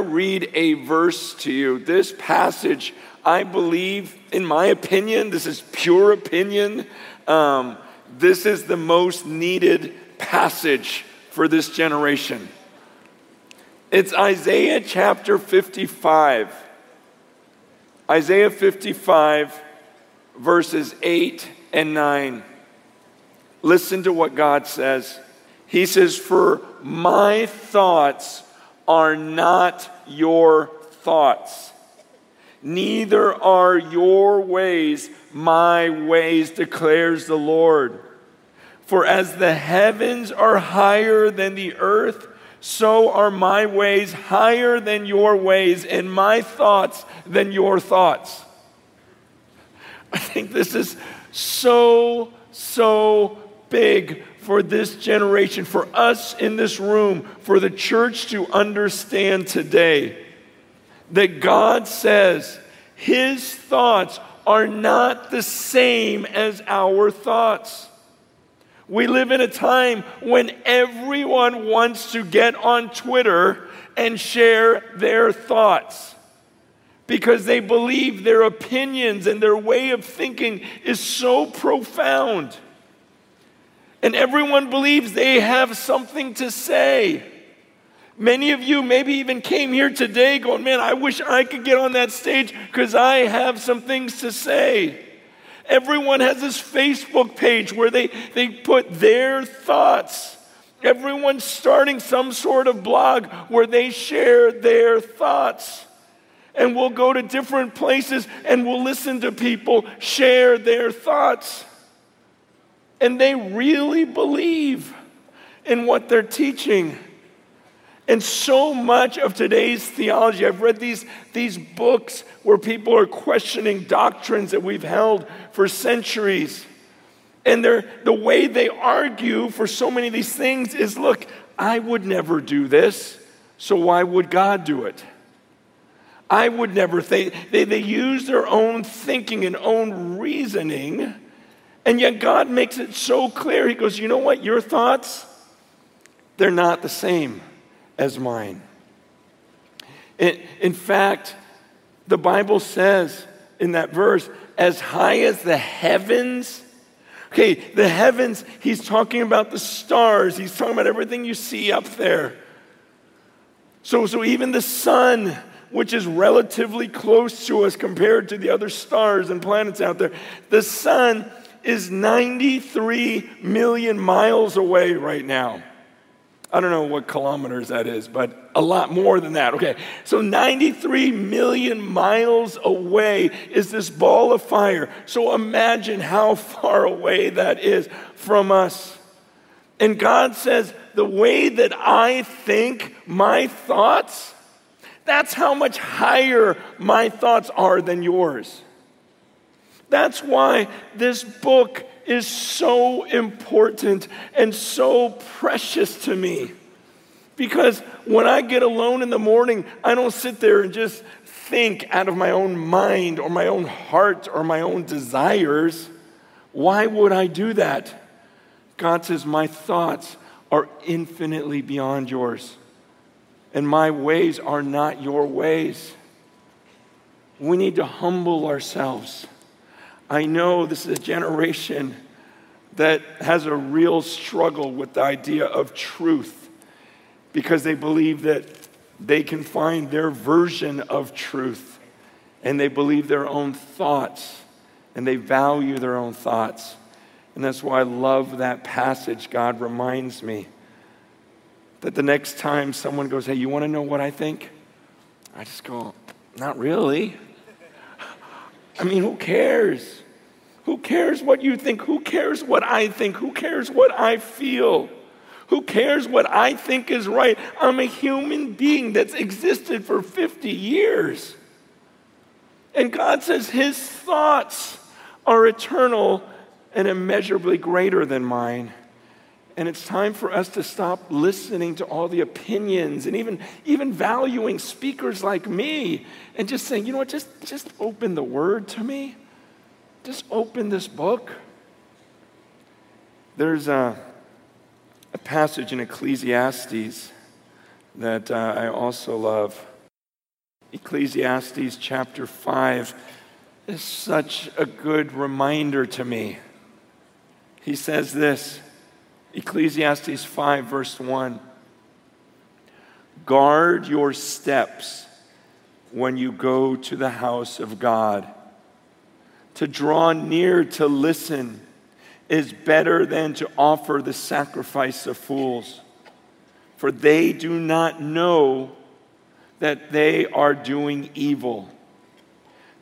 read a verse to you. This passage, I believe, in my opinion, this is pure opinion, um, this is the most needed passage for this generation. It's Isaiah chapter 55. Isaiah 55, verses 8 and 9. Listen to what God says. He says, For my thoughts are not your thoughts, neither are your ways my ways, declares the Lord. For as the heavens are higher than the earth, so are my ways higher than your ways, and my thoughts than your thoughts. I think this is so, so big for this generation, for us in this room, for the church to understand today that God says his thoughts are not the same as our thoughts. We live in a time when everyone wants to get on Twitter and share their thoughts because they believe their opinions and their way of thinking is so profound. And everyone believes they have something to say. Many of you maybe even came here today going, Man, I wish I could get on that stage because I have some things to say. Everyone has this Facebook page where they, they put their thoughts. Everyone's starting some sort of blog where they share their thoughts. And we'll go to different places and we'll listen to people share their thoughts and they really believe in what they're teaching. And so much of today's theology, I've read these, these books where people are questioning doctrines that we've held for centuries. And the way they argue for so many of these things is look, I would never do this, so why would God do it? I would never think. They, they use their own thinking and own reasoning and yet God makes it so clear. He goes, You know what? Your thoughts, they're not the same as mine. In, in fact, the Bible says in that verse, as high as the heavens. Okay, the heavens, he's talking about the stars, he's talking about everything you see up there. So, so even the sun, which is relatively close to us compared to the other stars and planets out there, the sun is 93 million miles away right now. I don't know what kilometers that is, but a lot more than that. Okay, so 93 million miles away is this ball of fire. So imagine how far away that is from us. And God says, the way that I think, my thoughts, that's how much higher my thoughts are than yours. That's why this book is so important and so precious to me. Because when I get alone in the morning, I don't sit there and just think out of my own mind or my own heart or my own desires. Why would I do that? God says, My thoughts are infinitely beyond yours, and my ways are not your ways. We need to humble ourselves. I know this is a generation that has a real struggle with the idea of truth because they believe that they can find their version of truth and they believe their own thoughts and they value their own thoughts. And that's why I love that passage. God reminds me that the next time someone goes, Hey, you want to know what I think? I just go, Not really. I mean, who cares? Who cares what you think? Who cares what I think? Who cares what I feel? Who cares what I think is right? I'm a human being that's existed for 50 years. And God says his thoughts are eternal and immeasurably greater than mine. And it's time for us to stop listening to all the opinions and even, even valuing speakers like me and just saying, you know what, just, just open the word to me. Just open this book. There's a, a passage in Ecclesiastes that uh, I also love. Ecclesiastes chapter 5 is such a good reminder to me. He says this Ecclesiastes 5, verse 1 Guard your steps when you go to the house of God. To draw near to listen is better than to offer the sacrifice of fools, for they do not know that they are doing evil.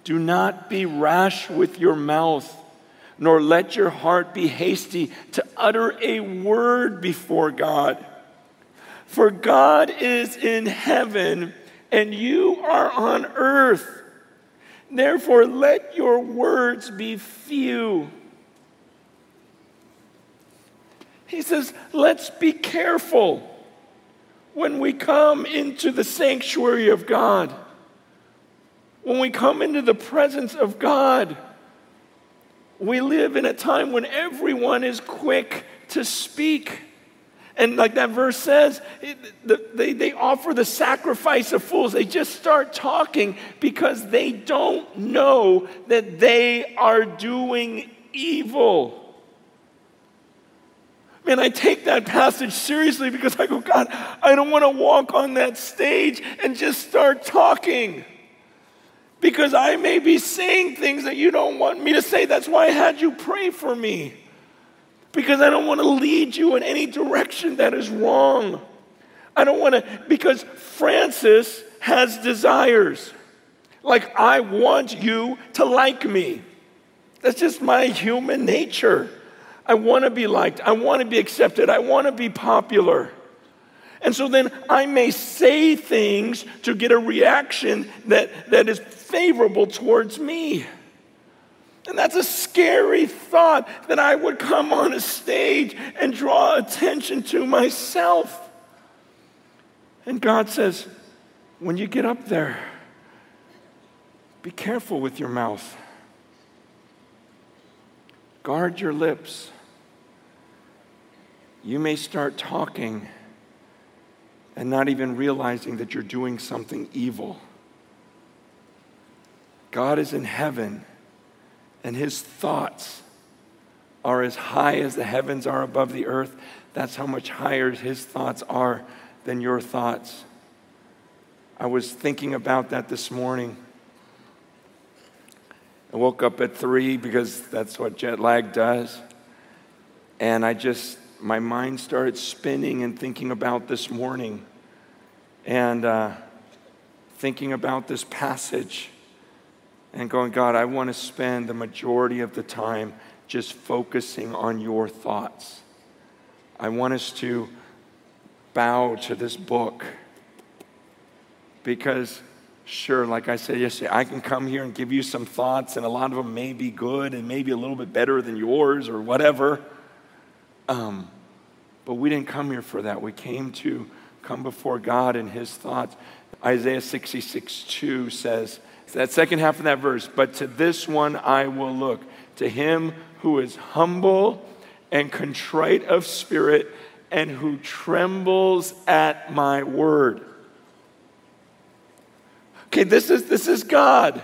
Do not be rash with your mouth, nor let your heart be hasty to utter a word before God. For God is in heaven, and you are on earth. Therefore, let your words be few. He says, let's be careful when we come into the sanctuary of God, when we come into the presence of God, we live in a time when everyone is quick to speak. And like that verse says, they, they offer the sacrifice of fools. They just start talking because they don't know that they are doing evil. Man, I take that passage seriously because I go, God, I don't want to walk on that stage and just start talking. Because I may be saying things that you don't want me to say. That's why I had you pray for me. Because I don't want to lead you in any direction that is wrong. I don't want to, because Francis has desires. Like, I want you to like me. That's just my human nature. I want to be liked. I want to be accepted. I want to be popular. And so then I may say things to get a reaction that, that is favorable towards me. And that's a scary thought that I would come on a stage and draw attention to myself. And God says, when you get up there, be careful with your mouth. Guard your lips you may start talking and not even realizing that you're doing something evil. God is in heaven, and his thoughts are as high as the heavens are above the earth. That's how much higher his thoughts are than your thoughts. I was thinking about that this morning. I woke up at three because that's what jet lag does. And I just my mind started spinning and thinking about this morning and uh, thinking about this passage and going, God, I want to spend the majority of the time just focusing on your thoughts. I want us to bow to this book because, sure, like I said yesterday, I can come here and give you some thoughts, and a lot of them may be good and maybe a little bit better than yours or whatever. Um, but we didn't come here for that. We came to come before God and His thoughts. Isaiah 66 2 says, that second half of that verse, but to this one I will look, to him who is humble and contrite of spirit and who trembles at my word. Okay, this is, this is God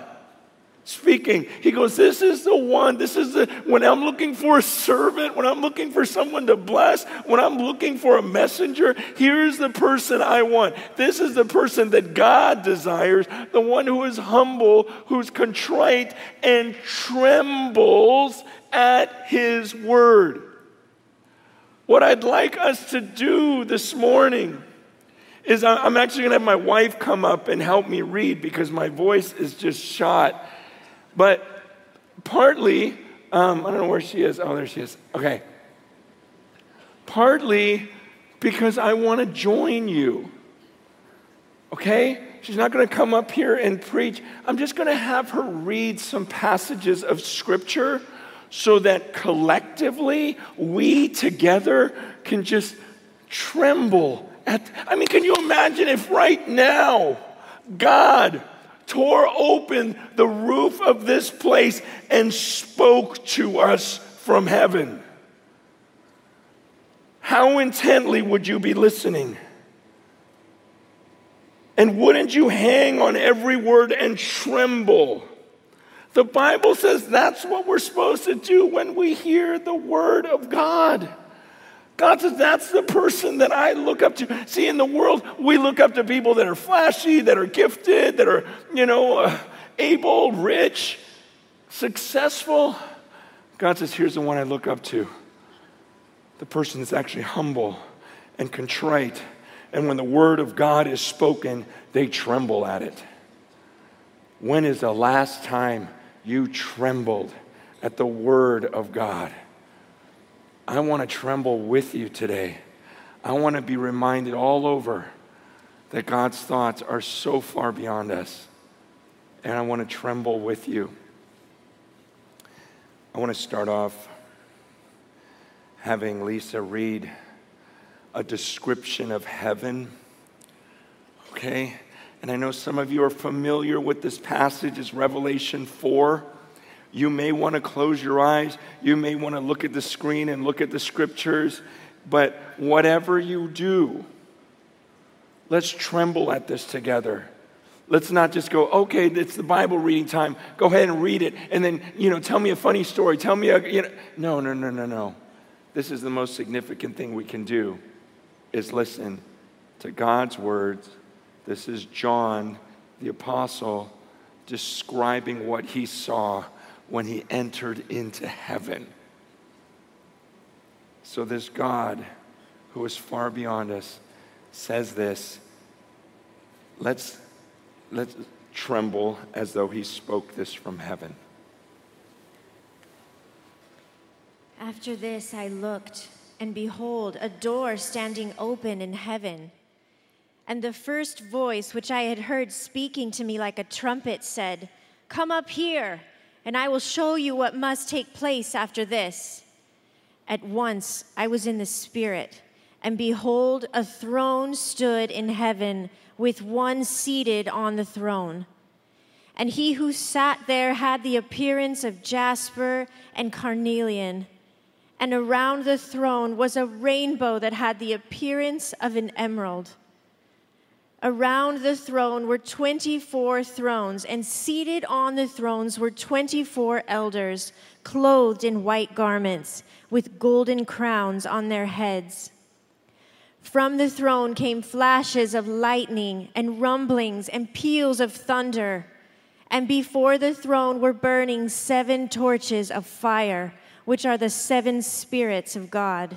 speaking. He goes, This is the one. This is the, when I'm looking for a servant, when I'm looking for someone to bless, when I'm looking for a messenger, here's the person I want. This is the person that God desires, the one who is humble, who's contrite, and trembles at his word. What I'd like us to do this morning is I'm actually going to have my wife come up and help me read because my voice is just shot. But partly, um, I don't know where she is. Oh, there she is. Okay. Partly because I want to join you. Okay? She's not going to come up here and preach. I'm just going to have her read some passages of scripture so that collectively we together can just tremble at. I mean, can you imagine if right now God tore open the roof of this place and spoke to us from heaven. How intently would you be listening? And wouldn't you hang on every word and tremble? The Bible says that's what we're supposed to do when we hear the word of God. God says, that's the person that I look up to. See, in the world, we look up to people that are flashy, that are gifted, that are, you know, uh, able, rich, successful. God says, here's the one I look up to the person that's actually humble and contrite. And when the word of God is spoken, they tremble at it. When is the last time you trembled at the word of God? I want to tremble with you today. I want to be reminded all over that God's thoughts are so far beyond us. And I want to tremble with you. I want to start off having Lisa read a description of heaven. Okay? And I know some of you are familiar with this passage, it's Revelation 4. You may want to close your eyes. You may want to look at the screen and look at the scriptures. But whatever you do, let's tremble at this together. Let's not just go, okay, it's the Bible reading time. Go ahead and read it. And then, you know, tell me a funny story. Tell me a, you know. No, no, no, no, no. This is the most significant thing we can do is listen to God's words. This is John, the apostle, describing what he saw when he entered into heaven. So, this God who is far beyond us says this. Let's, let's tremble as though he spoke this from heaven. After this, I looked, and behold, a door standing open in heaven. And the first voice which I had heard speaking to me like a trumpet said, Come up here and I will show you what must take place after this. At once I was in the Spirit, and behold, a throne stood in heaven with one seated on the throne. And he who sat there had the appearance of jasper and carnelian. And around the throne was a rainbow that had the appearance of an emerald. Around the throne were 24 thrones, and seated on the thrones were 24 elders, clothed in white garments, with golden crowns on their heads. From the throne came flashes of lightning, and rumblings, and peals of thunder. And before the throne were burning seven torches of fire, which are the seven spirits of God.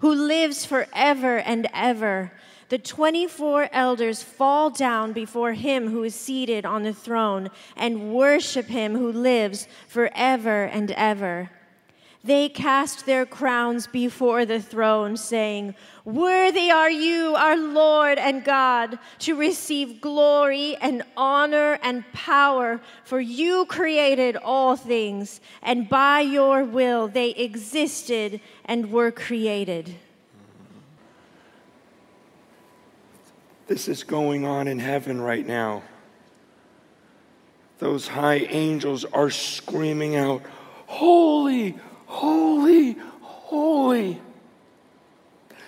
who lives forever and ever. The 24 elders fall down before him who is seated on the throne and worship him who lives forever and ever. They cast their crowns before the throne, saying, Worthy are you, our Lord and God, to receive glory and honor and power, for you created all things, and by your will they existed and were created. This is going on in heaven right now. Those high angels are screaming out, Holy, holy, holy.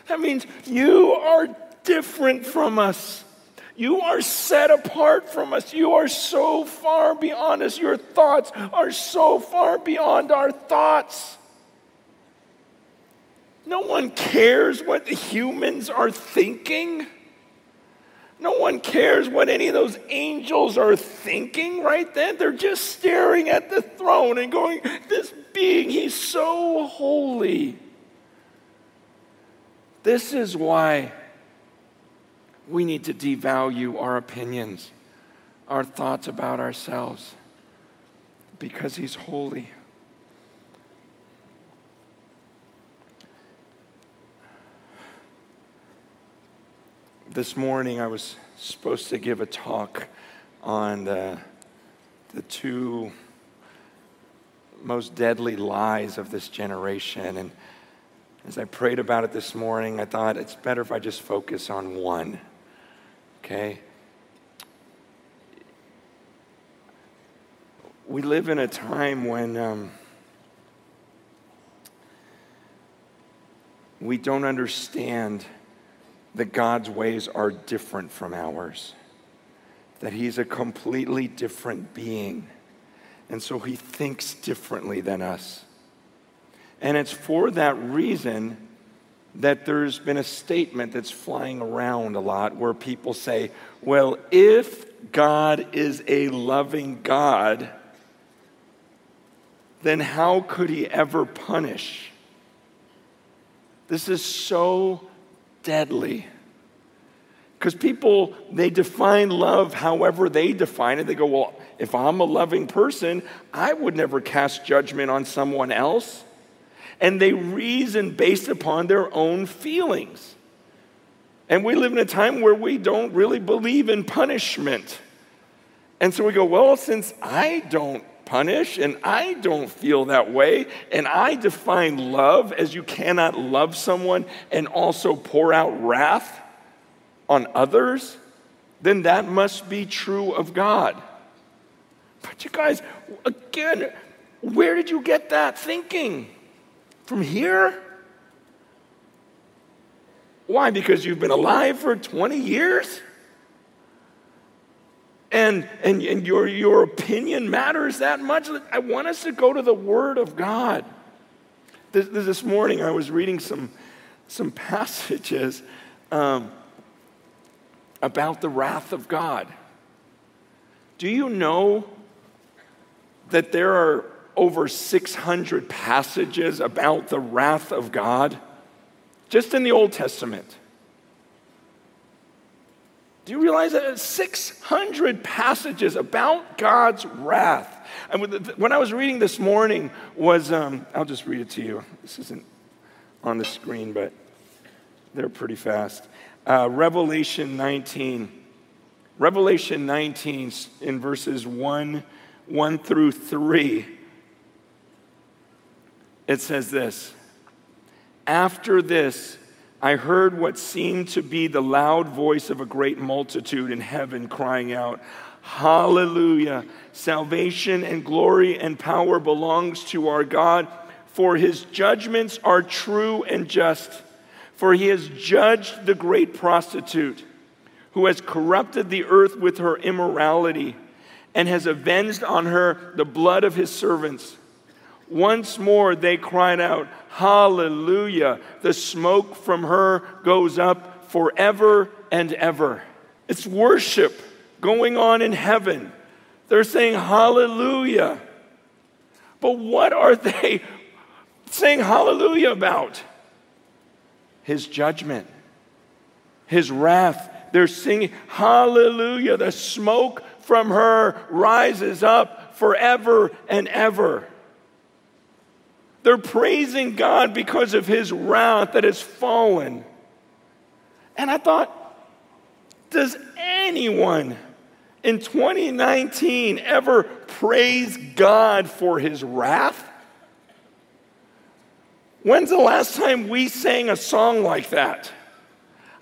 That means you are different from us. You are set apart from us. You are so far beyond us. Your thoughts are so far beyond our thoughts. No one cares what the humans are thinking. No one cares what any of those angels are thinking right then. They're just staring at the throne and going, This being, he's so holy. This is why we need to devalue our opinions, our thoughts about ourselves, because he's holy. This morning, I was supposed to give a talk on the, the two most deadly lies of this generation. And as I prayed about it this morning, I thought it's better if I just focus on one. Okay? We live in a time when um, we don't understand that God's ways are different from ours, that He's a completely different being. And so He thinks differently than us. And it's for that reason that there's been a statement that's flying around a lot where people say, well, if God is a loving God, then how could He ever punish? This is so deadly. Because people, they define love however they define it. They go, well, if I'm a loving person, I would never cast judgment on someone else. And they reason based upon their own feelings. And we live in a time where we don't really believe in punishment. And so we go, well, since I don't punish, and I don't feel that way. And I define love as you cannot love someone and also pour out wrath on others, then that must be true of God. But you guys, again, where did you get that thinking? From here? Why? Because you've been alive for 20 years? and, and, and your, your opinion matters that much. I want us to go to the Word of God. This, this morning, I was reading some, some passages um, about the wrath of God. Do you know that there are over 600 passages about the wrath of God just in the Old Testament? Do you realize that 600 passages about God's wrath? And when I was reading this morning was, um, I'll just read it to you. This isn't on the screen, but they're pretty fast. Uh, Revelation 19. Revelation 19 in verses 1, 1 through 3. It says this After this, I heard what seemed to be the loud voice of a great multitude in heaven crying out, Hallelujah! Salvation and glory and power belongs to our God, for his judgments are true and just. For he has judged the great prostitute who has corrupted the earth with her immorality and has avenged on her the blood of his servants. Once more they cried out, Hallelujah. The smoke from her goes up forever and ever. It's worship going on in heaven. They're saying Hallelujah. But what are they saying Hallelujah about? His judgment, His wrath. They're singing Hallelujah. The smoke from her rises up forever and ever. They're praising God because of his wrath that has fallen. And I thought, does anyone in 2019 ever praise God for his wrath? When's the last time we sang a song like that?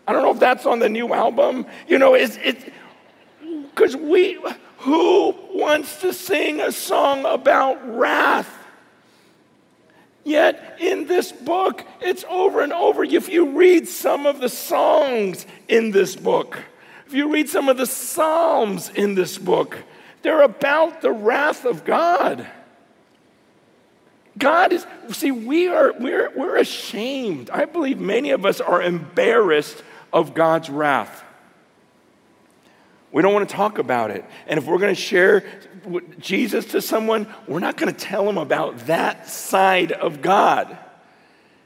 I don't know if that's on the new album. You know, it's it because we who wants to sing a song about wrath? Yet in this book, it's over and over. If you read some of the songs in this book, if you read some of the Psalms in this book, they're about the wrath of God. God is, see, we are, we're, we're ashamed. I believe many of us are embarrassed of God's wrath. We don't want to talk about it. And if we're going to share Jesus to someone, we're not going to tell them about that side of God.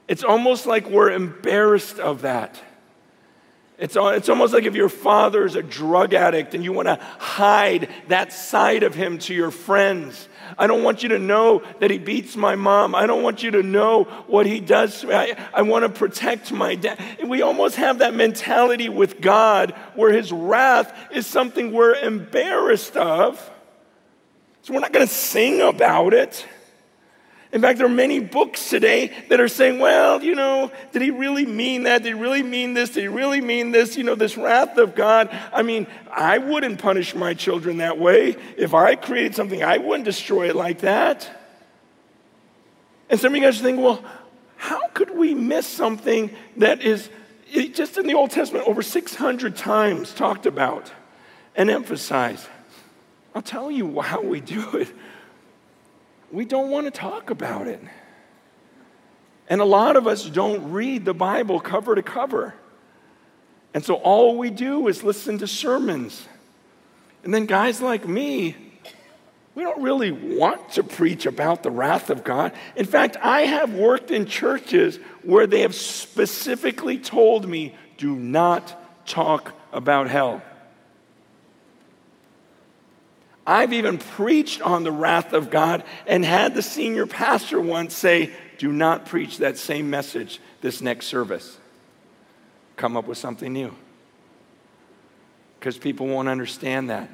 It's almost like we're embarrassed of that. It's, it's almost like if your father is a drug addict and you want to hide that side of him to your friends. I don't want you to know that he beats my mom. I don't want you to know what he does. I, I want to protect my dad. We almost have that mentality with God where his wrath is something we're embarrassed of. So we're not going to sing about it. In fact, there are many books today that are saying, well, you know, did he really mean that? Did he really mean this? Did he really mean this? You know, this wrath of God. I mean, I wouldn't punish my children that way. If I created something, I wouldn't destroy it like that. And some of you guys think, well, how could we miss something that is just in the Old Testament over 600 times talked about and emphasized? I'll tell you how we do it we don't want to talk about it. And a lot of us don't read the Bible cover to cover. And so all we do is listen to sermons. And then guys like me, we don't really want to preach about the wrath of God. In fact, I have worked in churches where they have specifically told me, do not talk about hell. I've even preached on the wrath of God and had the senior pastor once say, Do not preach that same message this next service. Come up with something new. Because people won't understand that.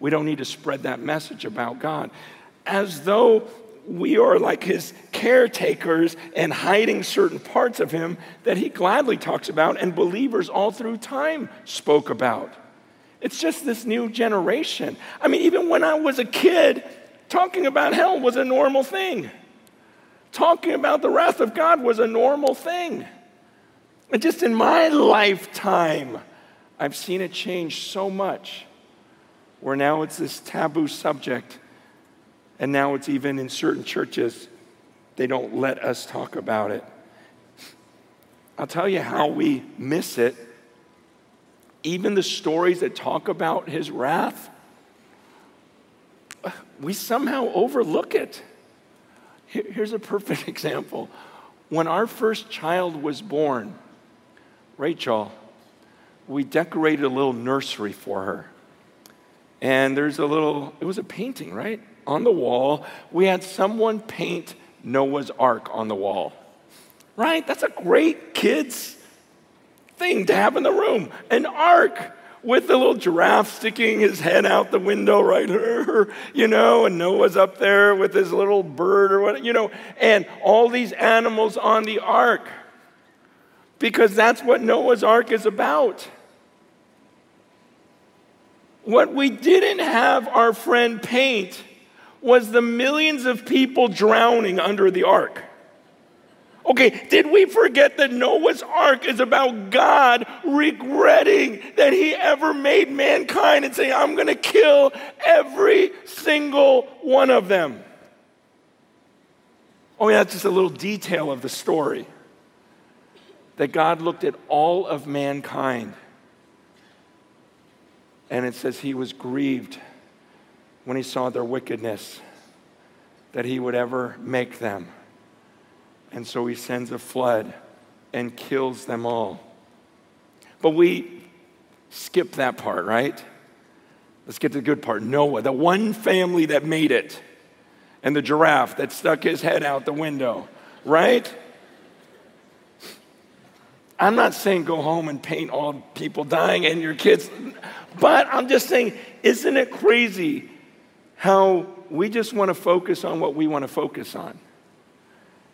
We don't need to spread that message about God. As though we are like his caretakers and hiding certain parts of him that he gladly talks about and believers all through time spoke about. It's just this new generation. I mean, even when I was a kid, talking about hell was a normal thing. Talking about the wrath of God was a normal thing. And just in my lifetime, I've seen it change so much where now it's this taboo subject. And now it's even in certain churches, they don't let us talk about it. I'll tell you how we miss it even the stories that talk about his wrath, we somehow overlook it. Here's a perfect example. When our first child was born, Rachel, we decorated a little nursery for her. And there's a little, it was a painting, right? On the wall. We had someone paint Noah's Ark on the wall. Right? That's a great kids thing to have in the room an ark with the little giraffe sticking his head out the window right here, you know, and Noah's up there with his little bird or what, you know, and all these animals on the ark. Because that's what Noah's ark is about. What we didn't have our friend paint was the millions of people drowning under the ark. Okay, did we forget that Noah's ark is about God regretting that he ever made mankind and saying, I'm going to kill every single one of them? Oh, yeah, that's just a little detail of the story. That God looked at all of mankind and it says he was grieved when he saw their wickedness, that he would ever make them. And so he sends a flood and kills them all. But we skip that part, right? Let's get to the good part. Noah, the one family that made it, and the giraffe that stuck his head out the window, right? I'm not saying go home and paint all people dying and your kids, but I'm just saying, isn't it crazy how we just want to focus on what we want to focus on?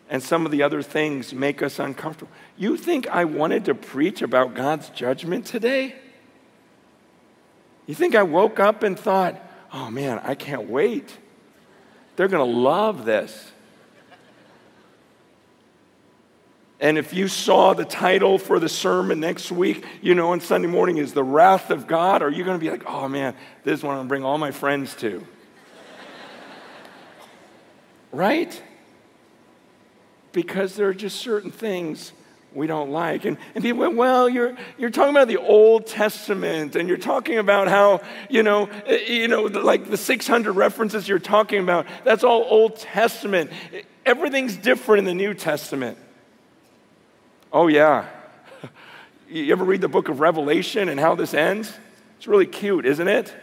And some of the other things make us uncomfortable. You think I wanted to preach about God's judgment today? You think I woke up and thought, oh man, I can't wait. They're going to love this. And if you saw the title for the sermon next week, you know, on Sunday morning is The Wrath of God, are you going to be like, oh man, this is what I'm going to bring all my friends to? right? Because there are just certain things we don't like. And, and people went, well, you're, you're talking about the Old Testament and you're talking about how, you know, eh, you know, like the 600 references you're talking about, that's all Old Testament. Everything's different in the New Testament. Oh, yeah. You ever read the book of Revelation and how this ends? It's really cute, isn't it?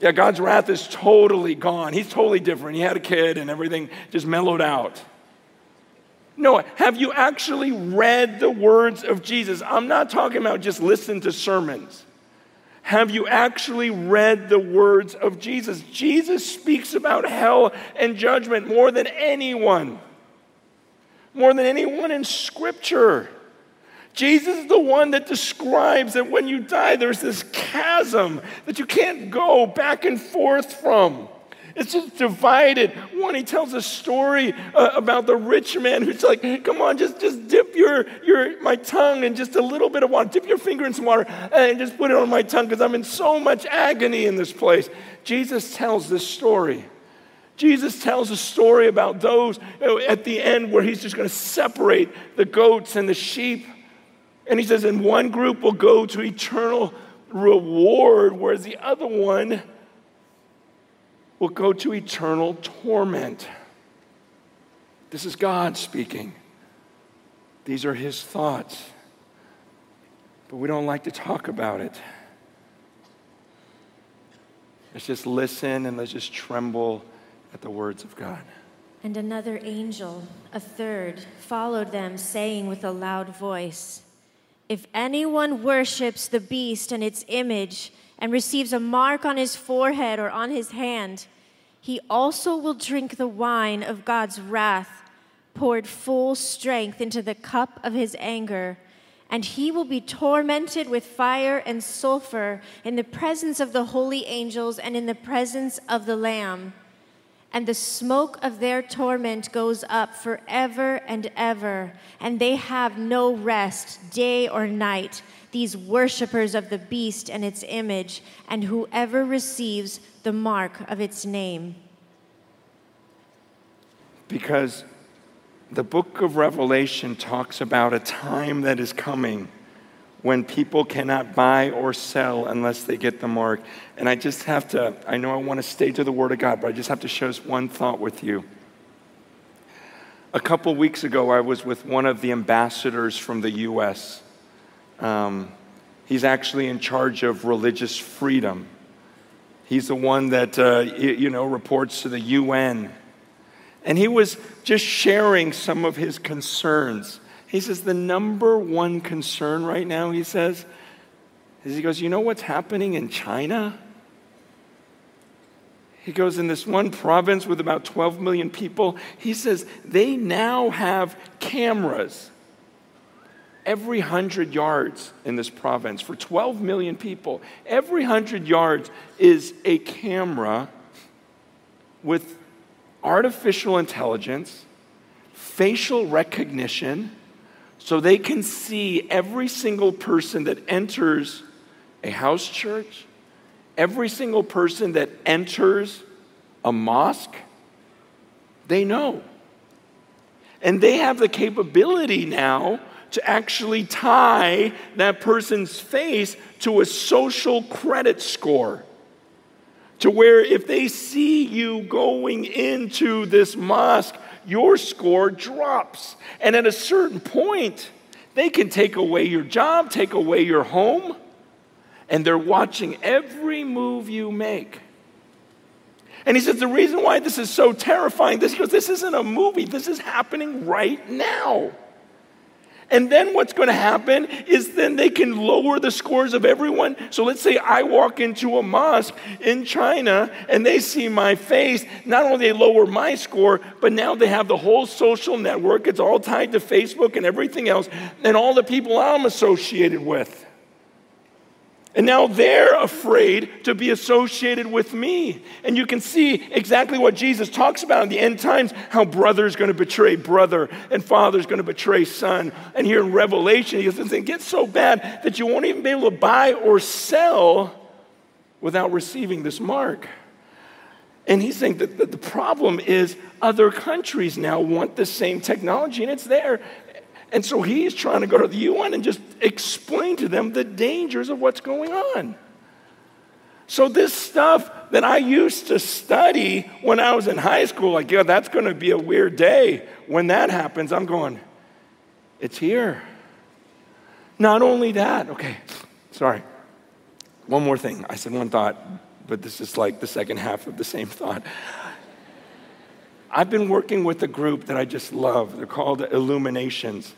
Yeah, God's wrath is totally gone. He's totally different. He had a kid and everything just mellowed out. No, have you actually read the words of Jesus? I'm not talking about just listen to sermons. Have you actually read the words of Jesus? Jesus speaks about hell and judgment more than anyone, more than anyone in Scripture. Jesus is the one that describes that when you die, there's this chasm that you can't go back and forth from. It's just divided. One, he tells a story uh, about the rich man who's like, come on, just, just dip your, your, my tongue in just a little bit of water. Dip your finger in some water and just put it on my tongue because I'm in so much agony in this place. Jesus tells this story. Jesus tells a story about those uh, at the end where he's just going to separate the goats and the sheep. And he says, and one group will go to eternal reward, whereas the other one will go to eternal torment. This is God speaking. These are his thoughts. But we don't like to talk about it. Let's just listen and let's just tremble at the words of God. And another angel, a third, followed them, saying with a loud voice If anyone worships the beast and its image, and receives a mark on his forehead or on his hand, he also will drink the wine of God's wrath, poured full strength into the cup of his anger. And he will be tormented with fire and sulfur in the presence of the holy angels and in the presence of the Lamb. And the smoke of their torment goes up forever and ever, and they have no rest day or night these worshippers of the beast and its image, and whoever receives the mark of its name. Because the book of Revelation talks about a time that is coming when people cannot buy or sell unless they get the mark. And I just have to, I know I want to stay to the Word of God, but I just have to share one thought with you. A couple weeks ago, I was with one of the ambassadors from the U.S. Um, he's actually in charge of religious freedom. He's the one that, uh, you know, reports to the UN. And he was just sharing some of his concerns. He says, the number one concern right now, he says, is he goes, you know what's happening in China? He goes, in this one province with about 12 million people, he says, they now have cameras every 100 yards in this province for 12 million people. Every 100 yards is a camera with artificial intelligence, facial recognition, so they can see every single person that enters a house church, every single person that enters a mosque. They know. And they have the capability now to actually tie that person's face to a social credit score. To where if they see you going into this mosque, your score drops. And at a certain point, they can take away your job, take away your home, and they're watching every move you make. And he says, The reason why this is so terrifying, this because this isn't a movie, this is happening right now. And then what's going to happen is then they can lower the scores of everyone. So let's say I walk into a mosque in China and they see my face. Not only they lower my score, but now they have the whole social network. It's all tied to Facebook and everything else, and all the people I'm associated with. And now they're afraid to be associated with me. And you can see exactly what Jesus talks about in the end times how brother's going to betray brother and father's going to betray son. And here in Revelation, he says, it gets so bad that you won't even be able to buy or sell without receiving this mark. And he's saying that the problem is other countries now want the same technology, and it's there. And so he's trying to go to the UN and just explain to them the dangers of what's going on. So, this stuff that I used to study when I was in high school, like, yeah, that's going to be a weird day. When that happens, I'm going, it's here. Not only that, okay, sorry. One more thing. I said one thought, but this is like the second half of the same thought. I've been working with a group that I just love. They're called Illuminations.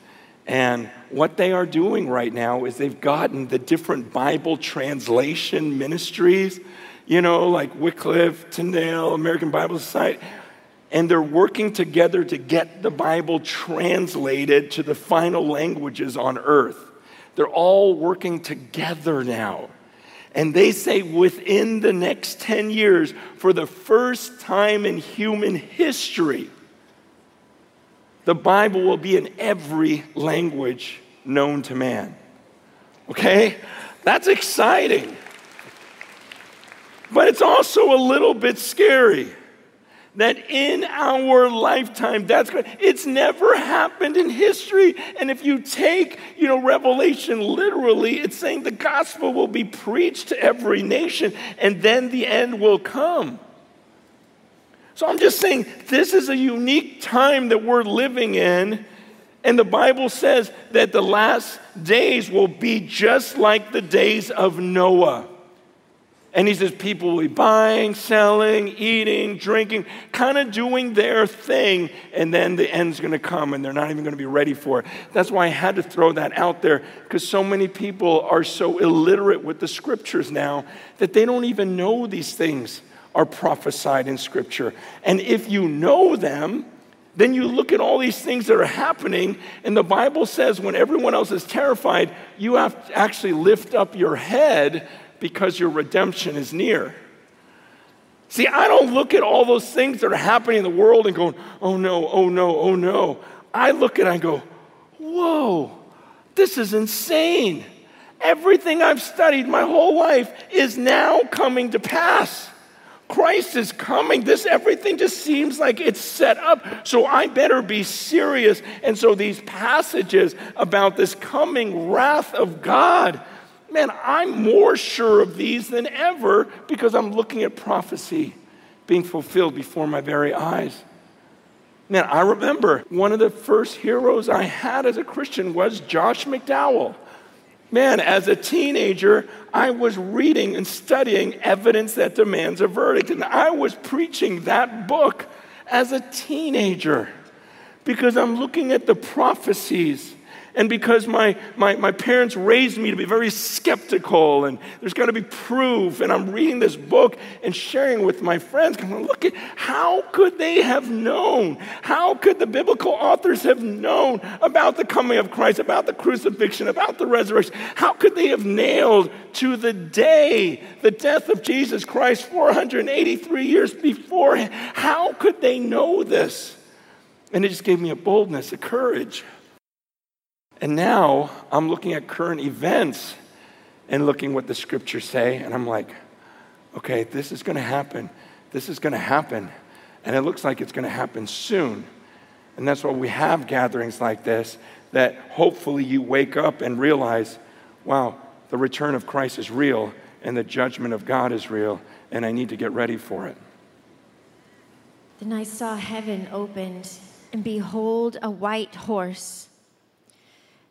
And what they are doing right now is they've gotten the different Bible translation ministries, you know, like Wycliffe, Tyndale, American Bible Society, and they're working together to get the Bible translated to the final languages on earth. They're all working together now. And they say within the next 10 years, for the first time in human history, the Bible will be in every language known to man. Okay? That's exciting. But it's also a little bit scary that in our lifetime that's it's never happened in history. And if you take you know revelation literally it's saying the gospel will be preached to every nation and then the end will come. So i'm just saying this is a unique time that we're living in and the bible says that the last days will be just like the days of noah and he says people will be buying, selling, eating, drinking, kind of doing their thing, and then the end's going to come and they're not even going to be ready for it. That's why I had to throw that out there because so many people are so illiterate with the scriptures now that they don't even know these things are prophesied in scripture. And if you know them, then you look at all these things that are happening, and the Bible says when everyone else is terrified, you have to actually lift up your head because your redemption is near. See, I don't look at all those things that are happening in the world and going, oh no, oh no, oh no. I look at it and I go, whoa, this is insane. Everything I've studied my whole life is now coming to pass. Christ is coming. This everything just seems like it's set up. So I better be serious. And so these passages about this coming wrath of God man, I'm more sure of these than ever because I'm looking at prophecy being fulfilled before my very eyes. Man, I remember one of the first heroes I had as a Christian was Josh McDowell. Man, as a teenager, I was reading and studying Evidence That Demands a Verdict, and I was preaching that book as a teenager because I'm looking at the prophecies and because my, my, my parents raised me to be very skeptical and there's got to be proof, and I'm reading this book and sharing with my friends, look at how could they have known? How could the biblical authors have known about the coming of Christ, about the crucifixion, about the resurrection? How could they have nailed to the day the death of Jesus Christ 483 years before? How could they know this? And it just gave me a boldness, a courage. And now I'm looking at current events and looking what the scriptures say, and I'm like, okay, this is to happen. This is to happen. And it looks like it's to happen soon. And that's why we have gatherings like this that hopefully you wake up and realize, wow, the return of Christ is real and the judgment of God is real, and I need to get ready for it. Then I saw heaven opened, and behold, a white horse.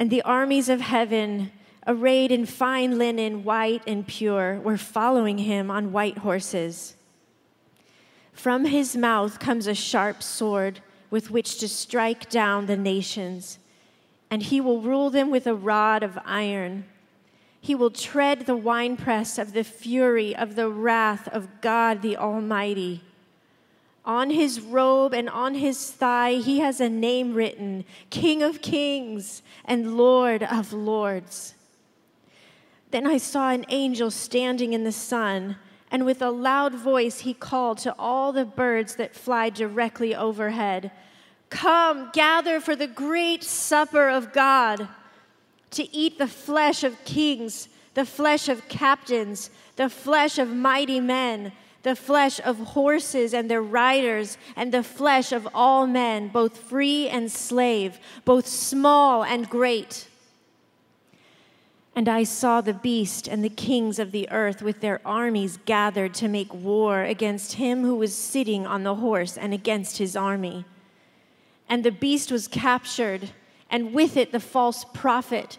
And the armies of heaven, arrayed in fine linen, white and pure, were following him on white horses. From his mouth comes a sharp sword with which to strike down the nations, and he will rule them with a rod of iron. He will tread the winepress of the fury of the wrath of God the Almighty. On his robe and on his thigh, he has a name written King of Kings and Lord of Lords. Then I saw an angel standing in the sun, and with a loud voice he called to all the birds that fly directly overhead Come, gather for the great supper of God, to eat the flesh of kings, the flesh of captains, the flesh of mighty men the flesh of horses and their riders, and the flesh of all men, both free and slave, both small and great. And I saw the beast and the kings of the earth with their armies gathered to make war against him who was sitting on the horse and against his army. And the beast was captured, and with it the false prophet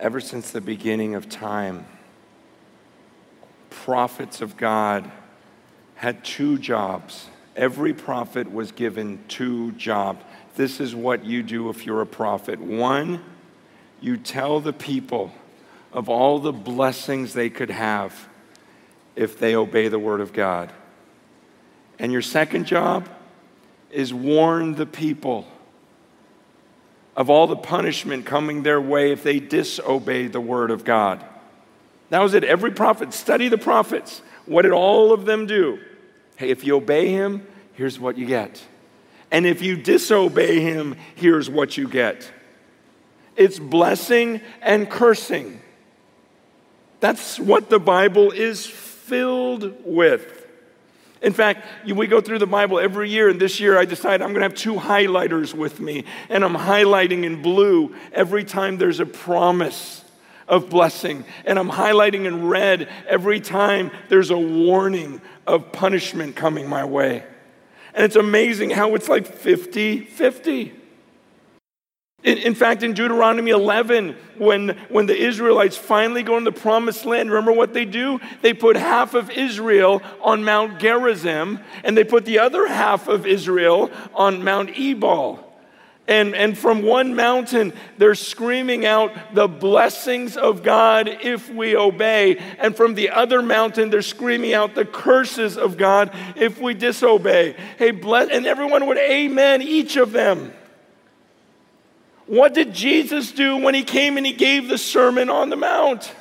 ever since the beginning of time, prophets of God had two jobs. Every prophet was given two jobs. This is what you do if you're a prophet. One, you tell the people of all the blessings they could have if they obey the word of God. And your second job is warn the people of all the punishment coming their way if they disobey the word of God. That was it. Every prophet, study the prophets. What did all of them do? Hey, if you obey him, here's what you get. And if you disobey him, here's what you get it's blessing and cursing. That's what the Bible is filled with. In fact, we go through the Bible every year, and this year I decided I'm going to have two highlighters with me, and I'm highlighting in blue every time there's a promise of blessing, and I'm highlighting in red every time there's a warning of punishment coming my way. And it's amazing how it's like 50 50. In, in, fact, in Deuteronomy 11, when, when the Israelites finally go into the promised land, remember what they do? They put half of Israel on Mount Gerizim, and they put the other half of Israel on Mount Ebal. And, and from one mountain, they're screaming out the blessings of God if we obey. And from the other mountain, they're screaming out the curses of God if we disobey. Hey, bless, and everyone would amen each of them. What did Jesus do when he came and he gave the Sermon on the Mount?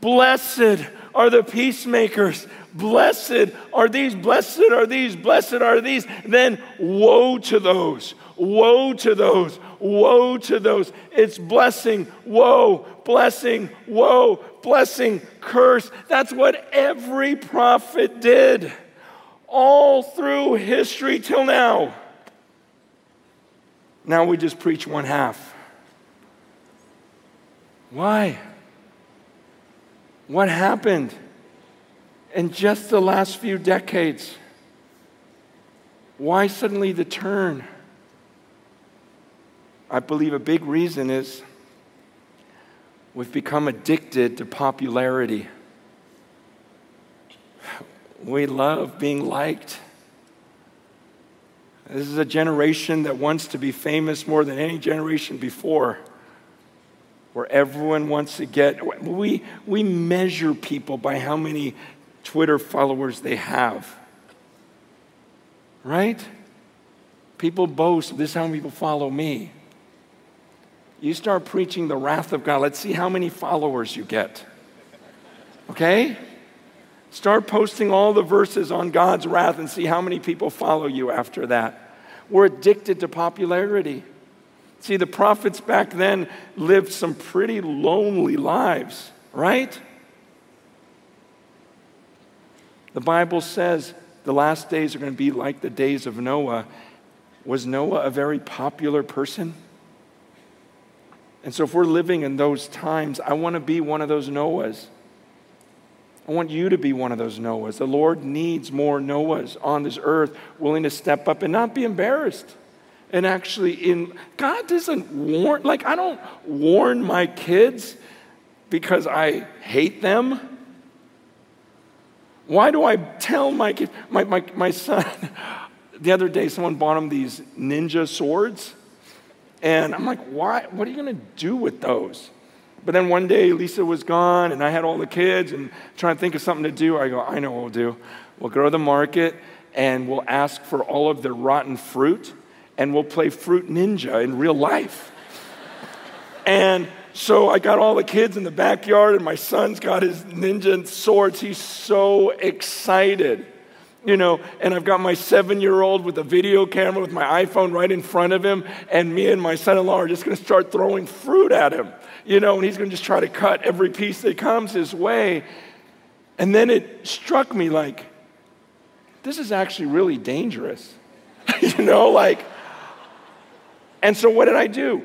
Blessed are the peacemakers. Blessed are these, blessed are these, blessed are these. Then woe to those, woe to those, woe to those. It's blessing, woe, blessing, woe, blessing, curse. That's what every prophet did all through history till now. Now we just preach one half. Why? What happened in just the last few decades? Why suddenly the turn? I believe a big reason is we've become addicted to popularity. We love being liked. This is a generation that wants to be famous more than any generation before, where everyone wants to get. We, we measure people by how many Twitter followers they have. Right? People boast, this is how many people follow me. You start preaching the wrath of God, let's see how many followers you get. Okay? Start posting all the verses on God's wrath and see how many people follow you after that. We're addicted to popularity. See, the prophets back then lived some pretty lonely lives, right? The Bible says the last days are going to be like the days of Noah. Was Noah a very popular person? And so, if we're living in those times, I want to be one of those Noahs. I want you to be one of those Noahs. The Lord needs more Noahs on this earth willing to step up and not be embarrassed. And actually, in God doesn't warn, like, I don't warn my kids because I hate them. Why do I tell my kids? My, my, my son, the other day, someone bought him these ninja swords. And I'm like, why? What are you going to do with those? But then one day, Lisa was gone, and I had all the kids and trying to think of something to do. I go, I know what we'll do. We'll go to the market and we'll ask for all of the rotten fruit, and we'll play Fruit Ninja in real life. and so I got all the kids in the backyard, and my son's got his ninja swords. He's so excited you know, and I've got my seven year old with a video camera with my iPhone right in front of him, and me and my son in law are just gonna start throwing fruit at him, you know, and he's gonna just try to cut every piece that comes his way. And then it struck me like, this is actually really dangerous, you know, like, and so what did I do?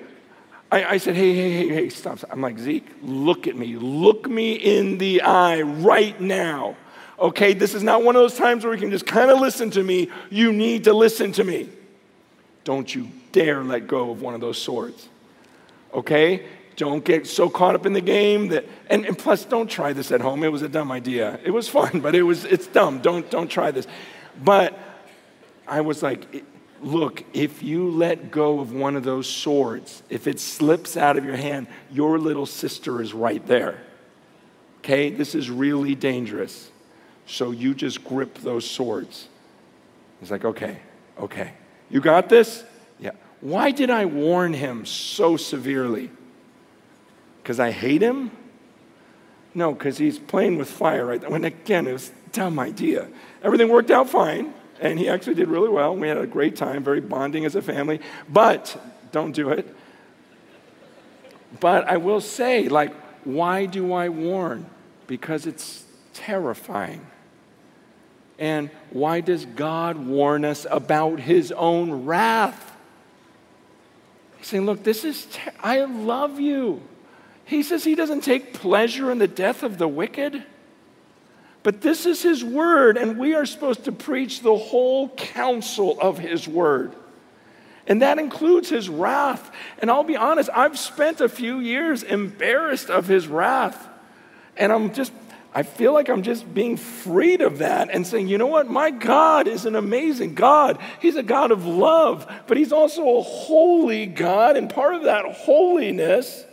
I, I, said, hey, hey, hey, hey, stop. I'm like, Zeke, look at me. Look me in the eye right now. Okay, this is not one of those times where you can just kind of listen to me. You need to listen to me. Don't you dare let go of one of those swords. Okay? Don't get so caught up in the game that and, and plus don't try this at home. It was a dumb idea. It was fun, but it was it's dumb. Don't don't try this. But I was like, look, if you let go of one of those swords, if it slips out of your hand, your little sister is right there. Okay? This is really dangerous. So you just grip those swords. He's like, okay, okay. You got this? Yeah. Why did I warn him so severely? Because I hate him? No, because he's playing with fire right When again, it was a dumb idea. Everything worked out fine, and he actually did really well. We had a great time, very bonding as a family. But don't do it. But I will say, like, why do I warn? Because it's terrifying. And why does God warn us about his own wrath? He's saying, Look, this is, ter- I love you. He says he doesn't take pleasure in the death of the wicked. But this is his word, and we are supposed to preach the whole counsel of his word. And that includes his wrath. And I'll be honest, I've spent a few years embarrassed of his wrath. And I'm just I feel like I'm just being freed of that and saying, you know what? My God is an amazing God. He's a God of love, but He's also a holy God. And part of that holiness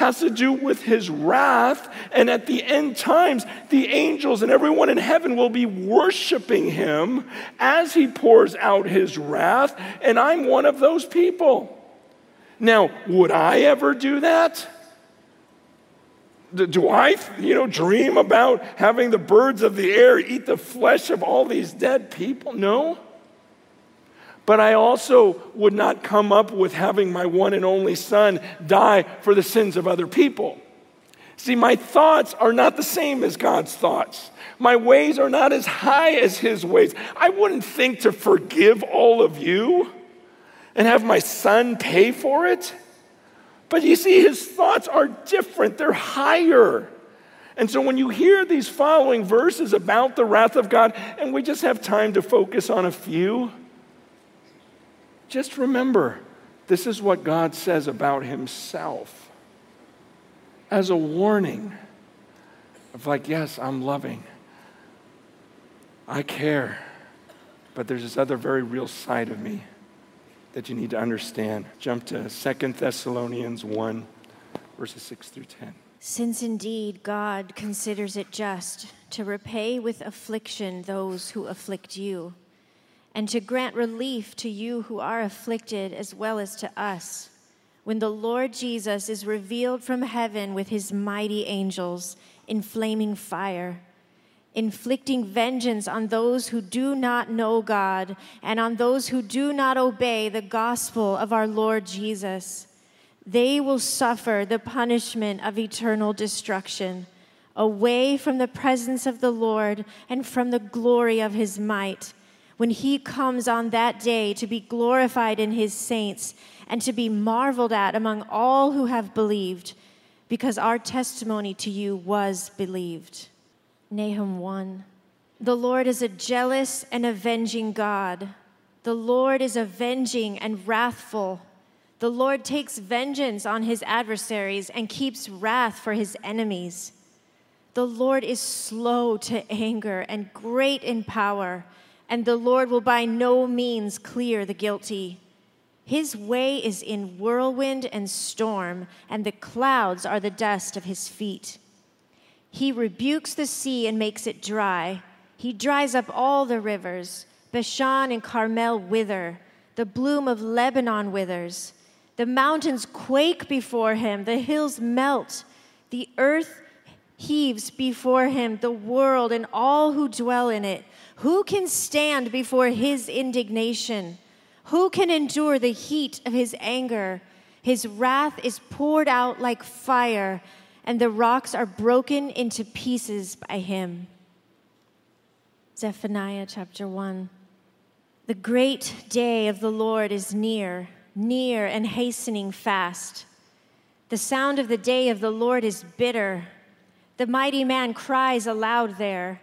has to do with His wrath. And at the end times, the angels and everyone in heaven will be worshiping Him as He pours out His wrath. And I'm one of those people. Now, would I ever do that? Do I, you know, dream about having the birds of the air eat the flesh of all these dead people? No. But I also would not come up with having my one and only son die for the sins of other people. See, my thoughts are not the same as God's thoughts. My ways are not as high as his ways. I wouldn't think to forgive all of you and have my son pay for it. But you see, his thoughts are different, they're higher. And so when you hear these following verses about the wrath of God, and we just have time to focus on a few, just remember this is what God says about himself as a warning of, like, yes, I'm loving, I care, but there's this other very real side of me that you need to understand. Jump to Second Thessalonians 1, verses 6 through 10. Since indeed God considers it just to repay with affliction those who afflict you, and to grant relief to you who are afflicted as well as to us, when the Lord Jesus is revealed from heaven with his mighty angels in flaming fire inflicting vengeance on those who do not know God and on those who do not obey the gospel of our Lord Jesus. They will suffer the punishment of eternal destruction away from the presence of the Lord and from the glory of his might when he comes on that day to be glorified in his saints and to be marveled at among all who have believed because our testimony to you was believed. Nahum 1. The Lord is a jealous and avenging God. The Lord is avenging and wrathful. The Lord takes vengeance on his adversaries and keeps wrath for his enemies. The Lord is slow to anger and great in power, and the Lord will by no means clear the guilty. His way is in whirlwind and storm, and the clouds are the dust of his feet. He rebukes the sea and makes it dry. He dries up all the rivers. Bashan and Carmel wither. The bloom of Lebanon withers. The mountains quake before him. The hills melt. The earth heaves before him, the world and all who dwell in it. Who can stand before his indignation? Who can endure the heat of his anger? His wrath is poured out like fire and the rocks are broken into pieces by him. Zephaniah chapter 1. The great day of the Lord is near, near and hastening fast. The sound of the day of the Lord is bitter. The mighty man cries aloud there.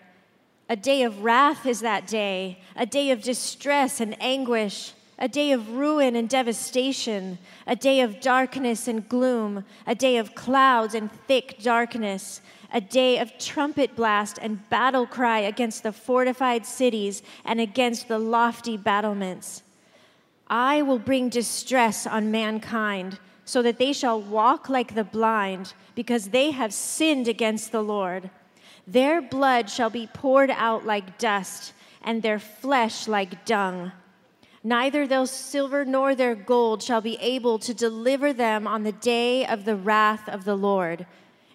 A day of wrath is that day, a day of distress and anguish. A day of ruin and devastation, a day of darkness and gloom, a day of clouds and thick darkness, a day of trumpet blast and battle cry against the fortified cities and against the lofty battlements. I will bring distress on mankind, so that they shall walk like the blind, because they have sinned against the Lord. Their blood shall be poured out like dust, and their flesh like dung. Neither their silver nor their gold shall be able to deliver them on the day of the wrath of the Lord.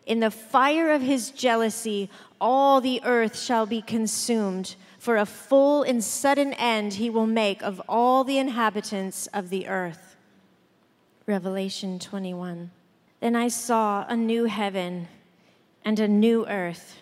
In the fire of his jealousy, all the earth shall be consumed, for a full and sudden end he will make of all the inhabitants of the earth. Revelation 21. Then I saw a new heaven and a new earth.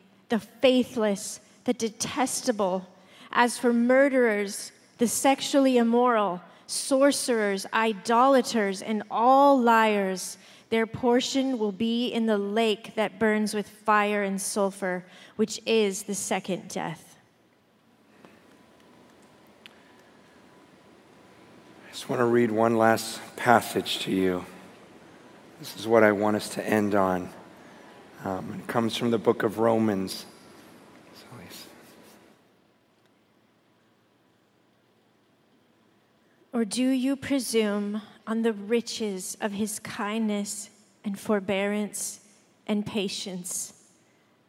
the faithless, the detestable. As for murderers, the sexually immoral, sorcerers, idolaters, and all liars, their portion will be in the lake that burns with fire and sulfur, which is the second death. I just want to read one last passage to you. This is what I want us to end on. Um, it comes from the book of Romans. Or do you presume on the riches of his kindness and forbearance and patience,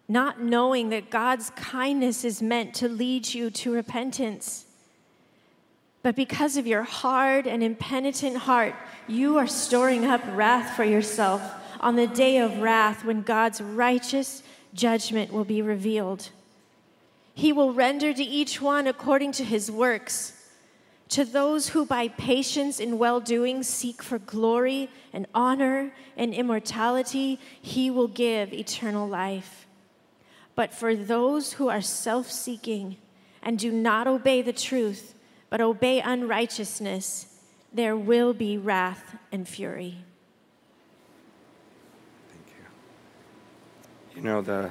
not knowing that God's kindness is meant to lead you to repentance? But because of your hard and impenitent heart, you are storing up wrath for yourself on the day of wrath when God's righteous judgment will be revealed. He will render to each one according to his works. To those who by patience in well doing seek for glory and honor and immortality, he will give eternal life. But for those who are self seeking and do not obey the truth, but obey unrighteousness, there will be wrath and fury. You. Know, the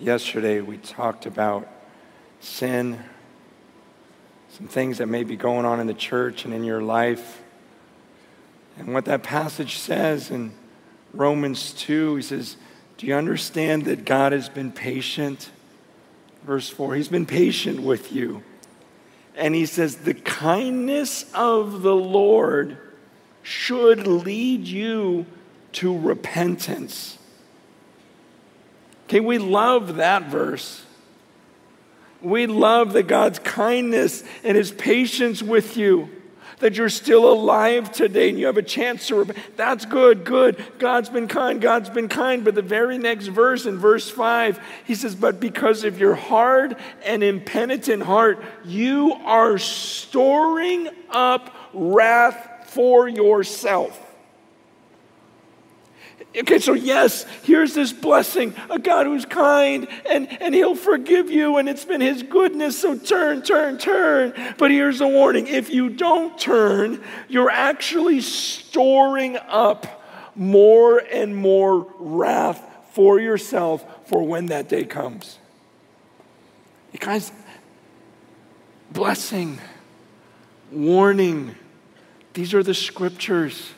yesterday we talked about sin, some things that may be going on in the church and in your life. And what that passage says in Romans 2, he says, Do you understand that God has been patient? Verse 4, He's been patient with you. And he says, The kindness of the Lord should lead you to repentance. Okay, we love that verse. We love that God's kindness and his patience with you, that you're still alive today and you have a chance to repent. That's good, good. God's been kind, God's been kind. But the very next verse, in verse 5, he says, But because of your hard and impenitent heart, you are storing up wrath for yourself. Okay, so yes, here's this blessing a God who's kind and, and He'll forgive you, and it's been His goodness. So turn, turn, turn. But here's a warning if you don't turn, you're actually storing up more and more wrath for yourself for when that day comes. You guys, blessing, warning, these are the scriptures.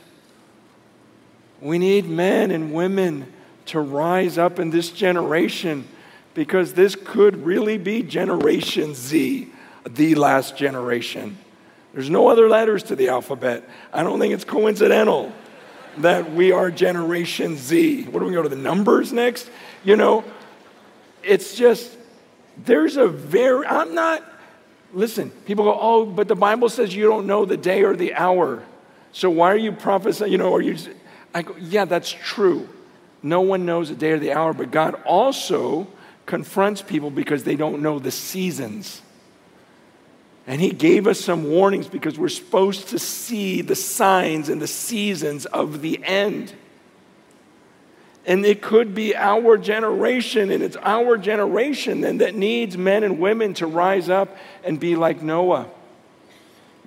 We need men and women to rise up in this generation because this could really be Generation Z, the last generation. There's no other letters to the alphabet. I don't think it's coincidental that we are Generation Z. What do we go to the numbers next? You know, it's just, there's a very, I'm not, listen, people go, oh, but the Bible says you don't know the day or the hour. So why are you prophesying? You know, are you, I go, yeah, that's true. No one knows the day or the hour, but God also confronts people because they don't know the seasons. And He gave us some warnings because we're supposed to see the signs and the seasons of the end. And it could be our generation, and it's our generation then that needs men and women to rise up and be like Noah.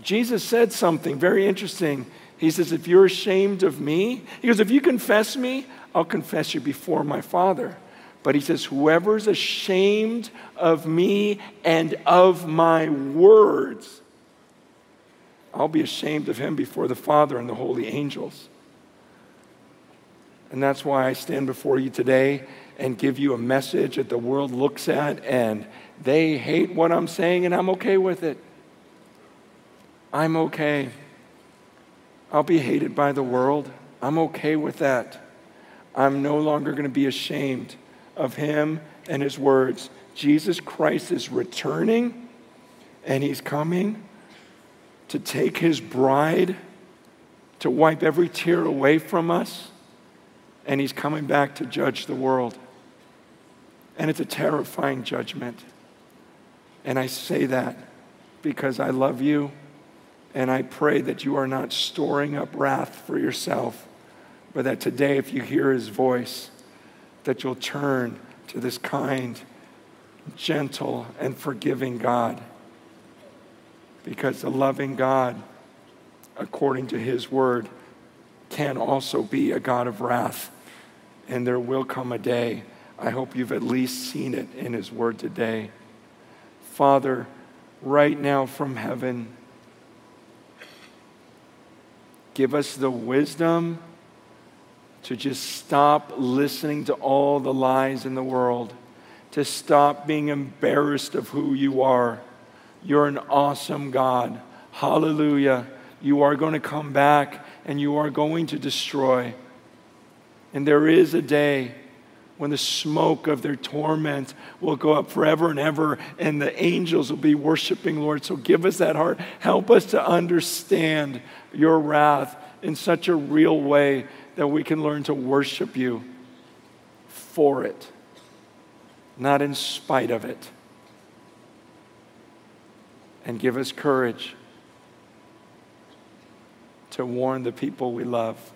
Jesus said something very interesting he says, If you're ashamed of me, he goes, If you confess me, I'll confess you before my Father. But he says, Whoever's ashamed of me and of my words, I'll be ashamed of him before the Father and the holy angels. And that's why I stand before you today and give you a message that the world looks at and they hate what I'm saying, and I'm okay with it. I'm okay. I'll be hated by the world. I'm okay with that. I'm no longer going to be ashamed of him and his words. Jesus Christ is returning and he's coming to take his bride, to wipe every tear away from us, and he's coming back to judge the world. And it's a terrifying judgment. And I say that because I love you and I pray that you are not storing up wrath for yourself, but that today, if you hear his voice, that you'll turn to this kind, gentle, and forgiving God. Because the loving God, according to his word, can also be a God of wrath. And there will come a day. I hope you've at least seen it in his word today. Father, right now from heaven, Give us the wisdom to just stop listening to all the lies in the world, to stop being embarrassed of who you are. You're an awesome God. Hallelujah. You are going to come back and you are going to destroy. And there is a day when the smoke of their torment will go up forever and ever, and the angels will be worshiping, Lord. So give us that heart. Help us to understand your wrath in such a real way that we can learn to worship you for it, not in spite of it. And give us courage to warn the people we love